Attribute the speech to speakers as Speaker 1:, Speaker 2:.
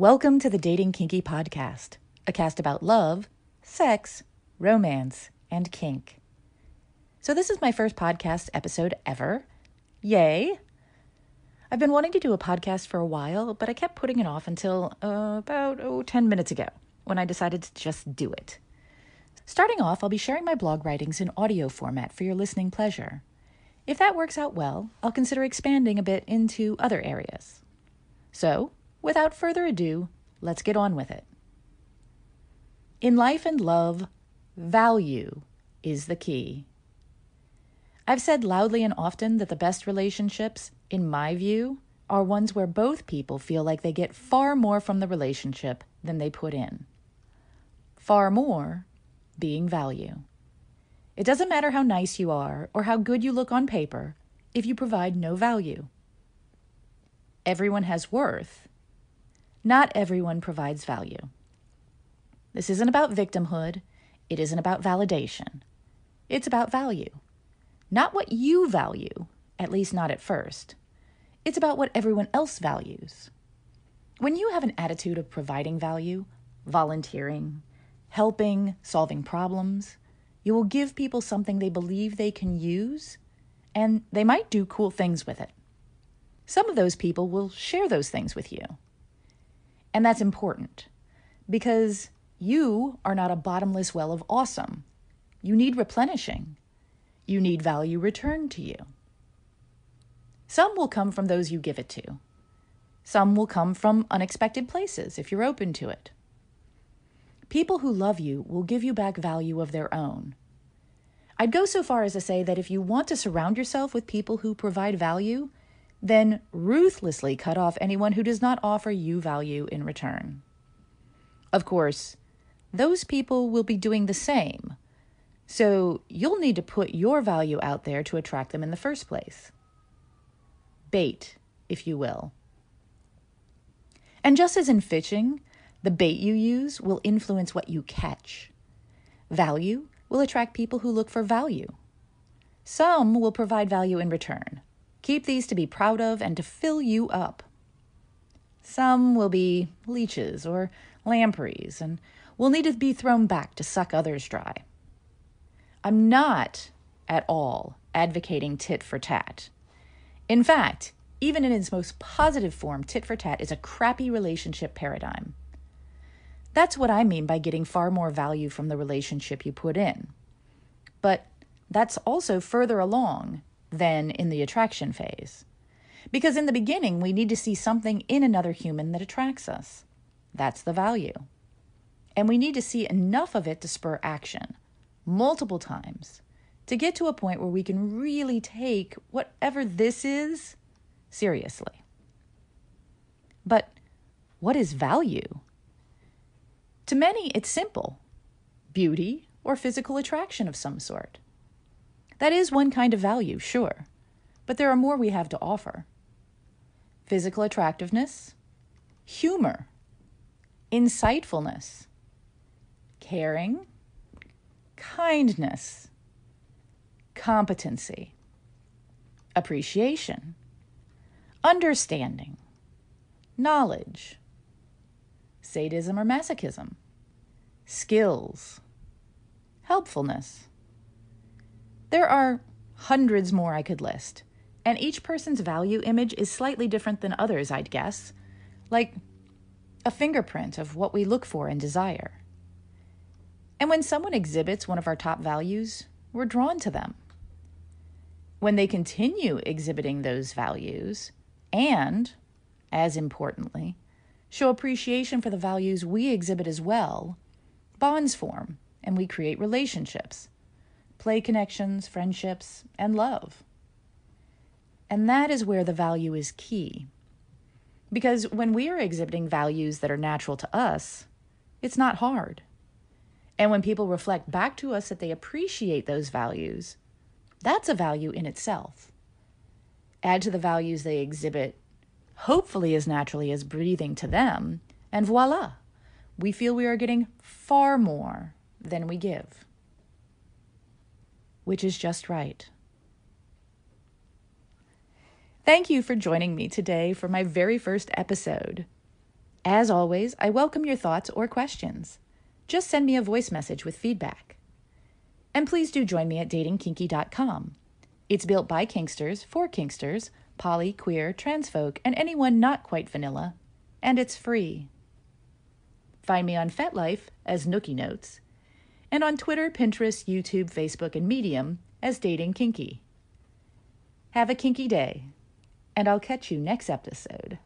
Speaker 1: Welcome to the Dating Kinky Podcast, a cast about love, sex, romance, and kink. So, this is my first podcast episode ever. Yay! I've been wanting to do a podcast for a while, but I kept putting it off until uh, about oh, 10 minutes ago when I decided to just do it. Starting off, I'll be sharing my blog writings in audio format for your listening pleasure. If that works out well, I'll consider expanding a bit into other areas. So, without further ado, let's get on with it. In life and love, value is the key. I've said loudly and often that the best relationships, in my view, are ones where both people feel like they get far more from the relationship than they put in. Far more being value. It doesn't matter how nice you are or how good you look on paper if you provide no value. Everyone has worth. Not everyone provides value. This isn't about victimhood. It isn't about validation. It's about value. Not what you value, at least not at first. It's about what everyone else values. When you have an attitude of providing value, volunteering, helping, solving problems, you will give people something they believe they can use, and they might do cool things with it. Some of those people will share those things with you. And that's important because you are not a bottomless well of awesome. You need replenishing. You need value returned to you. Some will come from those you give it to. Some will come from unexpected places if you're open to it. People who love you will give you back value of their own. I'd go so far as to say that if you want to surround yourself with people who provide value, then ruthlessly cut off anyone who does not offer you value in return. Of course, those people will be doing the same, so you'll need to put your value out there to attract them in the first place bait, if you will. And just as in fishing, the bait you use will influence what you catch. Value will attract people who look for value. Some will provide value in return. Keep these to be proud of and to fill you up. Some will be leeches or lampreys and will need to be thrown back to suck others dry. I'm not at all advocating tit for tat. In fact, even in its most positive form, tit for tat is a crappy relationship paradigm. That's what I mean by getting far more value from the relationship you put in. But that's also further along than in the attraction phase. Because in the beginning, we need to see something in another human that attracts us. That's the value. And we need to see enough of it to spur action, multiple times, to get to a point where we can really take whatever this is seriously. But what is value? To many, it's simple beauty or physical attraction of some sort. That is one kind of value, sure, but there are more we have to offer physical attractiveness, humor, insightfulness, caring, kindness, competency, appreciation, understanding, knowledge, sadism or masochism, skills, helpfulness. There are hundreds more I could list, and each person's value image is slightly different than others, I'd guess, like a fingerprint of what we look for and desire. And when someone exhibits one of our top values, we're drawn to them. When they continue exhibiting those values and, as importantly, show appreciation for the values we exhibit as well, bonds form and we create relationships, play connections, friendships, and love. And that is where the value is key. Because when we are exhibiting values that are natural to us, it's not hard. And when people reflect back to us that they appreciate those values, that's a value in itself. Add to the values they exhibit, hopefully as naturally as breathing to them, and voila, we feel we are getting far more than we give. Which is just right. Thank you for joining me today for my very first episode. As always, I welcome your thoughts or questions. Just send me a voice message with feedback. And please do join me at datingkinky.com. It's built by Kinksters for Kinksters, poly, queer, trans folk, and anyone not quite vanilla, and it's free. Find me on FetLife as Nookie Notes, and on Twitter, Pinterest, YouTube, Facebook, and Medium as Dating Kinky. Have a kinky day, and I'll catch you next episode.